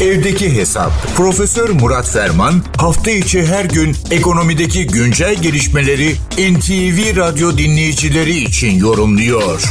Evdeki Hesap. Profesör Murat Ferman hafta içi her gün ekonomideki güncel gelişmeleri NTV Radyo dinleyicileri için yorumluyor.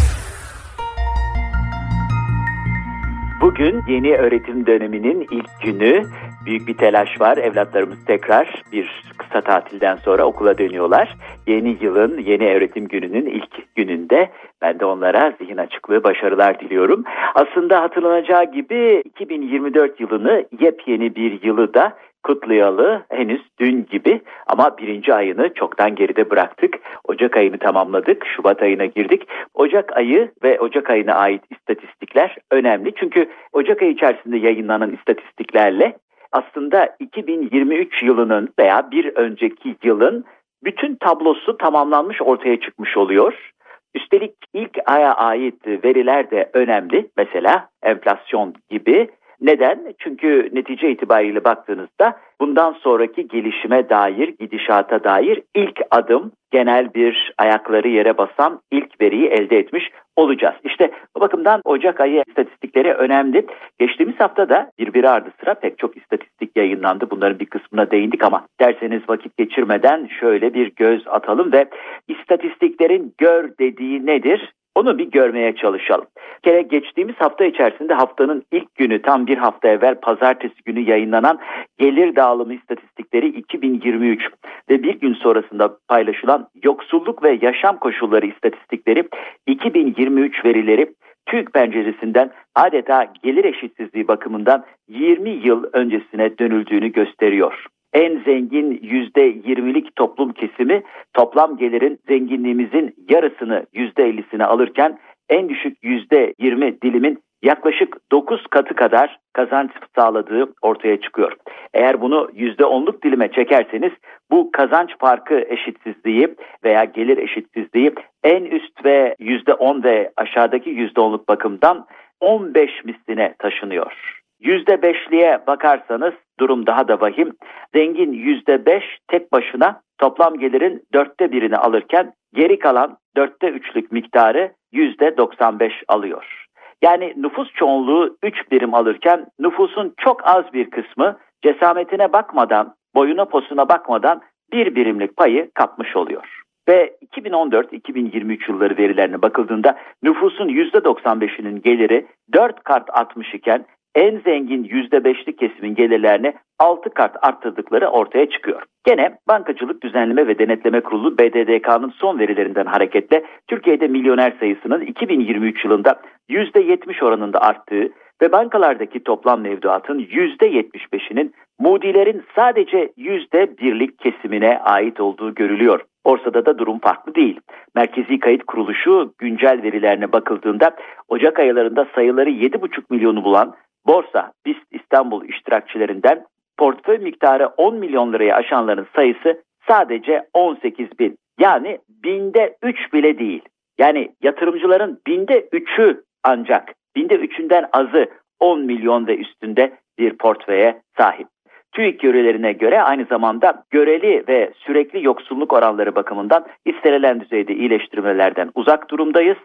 Bugün yeni öğretim döneminin ilk günü. Büyük bir telaş var. Evlatlarımız tekrar bir kısa tatilden sonra okula dönüyorlar. Yeni yılın, yeni öğretim gününün ilk gününde ben de onlara zihin açıklığı, başarılar diliyorum. Aslında hatırlanacağı gibi 2024 yılını yepyeni bir yılı da kutlayalı henüz dün gibi ama birinci ayını çoktan geride bıraktık. Ocak ayını tamamladık, Şubat ayına girdik. Ocak ayı ve Ocak ayına ait istatistikler önemli. Çünkü Ocak ayı içerisinde yayınlanan istatistiklerle aslında 2023 yılının veya bir önceki yılın bütün tablosu tamamlanmış ortaya çıkmış oluyor. Üstelik ilk aya ait veriler de önemli. Mesela enflasyon gibi neden? Çünkü netice itibariyle baktığınızda bundan sonraki gelişime dair, gidişata dair ilk adım genel bir ayakları yere basan ilk veriyi elde etmiş olacağız. İşte bu bakımdan Ocak ayı istatistikleri önemli. Geçtiğimiz hafta da birbiri ardı sıra pek çok istatistik yayınlandı. Bunların bir kısmına değindik ama derseniz vakit geçirmeden şöyle bir göz atalım ve istatistiklerin gör dediği nedir? Onu bir görmeye çalışalım. Bir kere geçtiğimiz hafta içerisinde haftanın ilk günü tam bir hafta evvel pazartesi günü yayınlanan gelir dağılımı istatistikleri 2023 ve bir gün sonrasında paylaşılan yoksulluk ve yaşam koşulları istatistikleri 2023 verileri TÜİK penceresinden adeta gelir eşitsizliği bakımından 20 yıl öncesine dönüldüğünü gösteriyor. En zengin %20'lik toplum kesimi toplam gelirin zenginliğimizin yarısını %50'sine alırken en düşük %20 dilimin yaklaşık 9 katı kadar kazanç sağladığı ortaya çıkıyor. Eğer bunu %10'luk dilime çekerseniz bu kazanç farkı eşitsizliği veya gelir eşitsizliği en üst ve %10 ve aşağıdaki %10'luk bakımdan 15 misline taşınıyor. %5'liğe bakarsanız durum daha da vahim. Zengin %5 tek başına toplam gelirin dörtte birini alırken geri kalan dörtte üçlük miktarı %95 alıyor. Yani nüfus çoğunluğu 3 birim alırken nüfusun çok az bir kısmı cesametine bakmadan, boyuna posuna bakmadan bir birimlik payı kapmış oluyor. Ve 2014-2023 yılları verilerine bakıldığında nüfusun %95'inin geliri 4 kart artmış iken en zengin %5'lik kesimin gelirlerini 6 kat arttırdıkları ortaya çıkıyor. Gene Bankacılık Düzenleme ve Denetleme Kurulu BDDK'nın son verilerinden hareketle Türkiye'de milyoner sayısının 2023 yılında %70 oranında arttığı ve bankalardaki toplam mevduatın %75'inin Moody'lerin sadece %1'lik kesimine ait olduğu görülüyor. Borsada da durum farklı değil. Merkezi Kayıt Kuruluşu güncel verilerine bakıldığında Ocak aylarında sayıları 7,5 milyonu bulan Borsa BIST İstanbul iştirakçilerinden portföy miktarı 10 milyon lirayı aşanların sayısı sadece 18 bin. Yani binde 3 bile değil. Yani yatırımcıların binde 3'ü ancak binde 3'ünden azı 10 milyon ve üstünde bir portföye sahip. TÜİK görelerine göre aynı zamanda göreli ve sürekli yoksulluk oranları bakımından istenilen düzeyde iyileştirmelerden uzak durumdayız.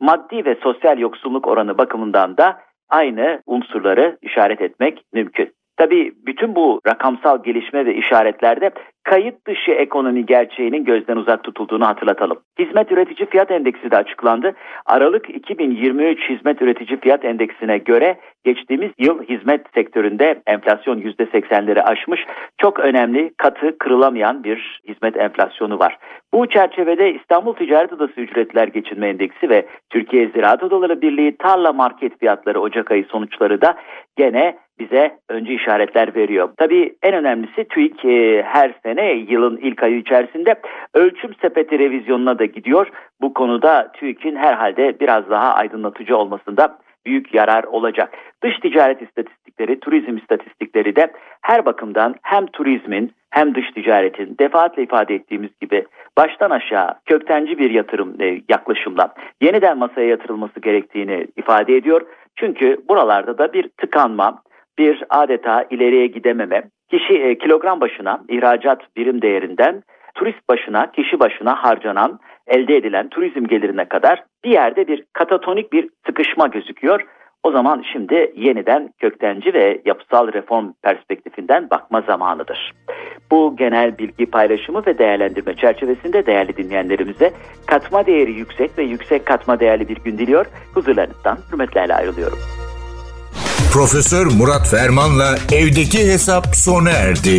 Maddi ve sosyal yoksulluk oranı bakımından da aynı unsurları işaret etmek mümkün. Tabii bütün bu rakamsal gelişme ve işaretlerde kayıt dışı ekonomi gerçeğinin gözden uzak tutulduğunu hatırlatalım. Hizmet üretici fiyat endeksi de açıklandı. Aralık 2023 hizmet üretici fiyat endeksine göre geçtiğimiz yıl hizmet sektöründe enflasyon %80'leri aşmış. Çok önemli, katı, kırılamayan bir hizmet enflasyonu var. Bu çerçevede İstanbul Ticaret Odası Ücretler Geçinme Endeksi ve Türkiye Ziraat Odaları Birliği tarla market fiyatları Ocak ayı sonuçları da gene bize önce işaretler veriyor. Tabii en önemlisi TÜİK e, her sene yılın ilk ayı içerisinde ölçüm sepeti revizyonuna da gidiyor. Bu konuda TÜİK'in herhalde biraz daha aydınlatıcı olmasında büyük yarar olacak. Dış ticaret istatistikleri, turizm istatistikleri de her bakımdan hem turizmin hem dış ticaretin defaatle ifade ettiğimiz gibi baştan aşağı köktenci bir yatırım e, yaklaşımla yeniden masaya yatırılması gerektiğini ifade ediyor. Çünkü buralarda da bir tıkanma, bir adeta ileriye gidememe, kişi e, kilogram başına ihracat birim değerinden turist başına, kişi başına harcanan, elde edilen turizm gelirine kadar bir yerde bir katatonik bir sıkışma gözüküyor. O zaman şimdi yeniden köktenci ve yapısal reform perspektifinden bakma zamanıdır. Bu genel bilgi paylaşımı ve değerlendirme çerçevesinde değerli dinleyenlerimize katma değeri yüksek ve yüksek katma değerli bir gün diliyor. Huzurlarınızdan hürmetlerle ayrılıyorum. Profesör Murat Ferman'la evdeki hesap sona erdi.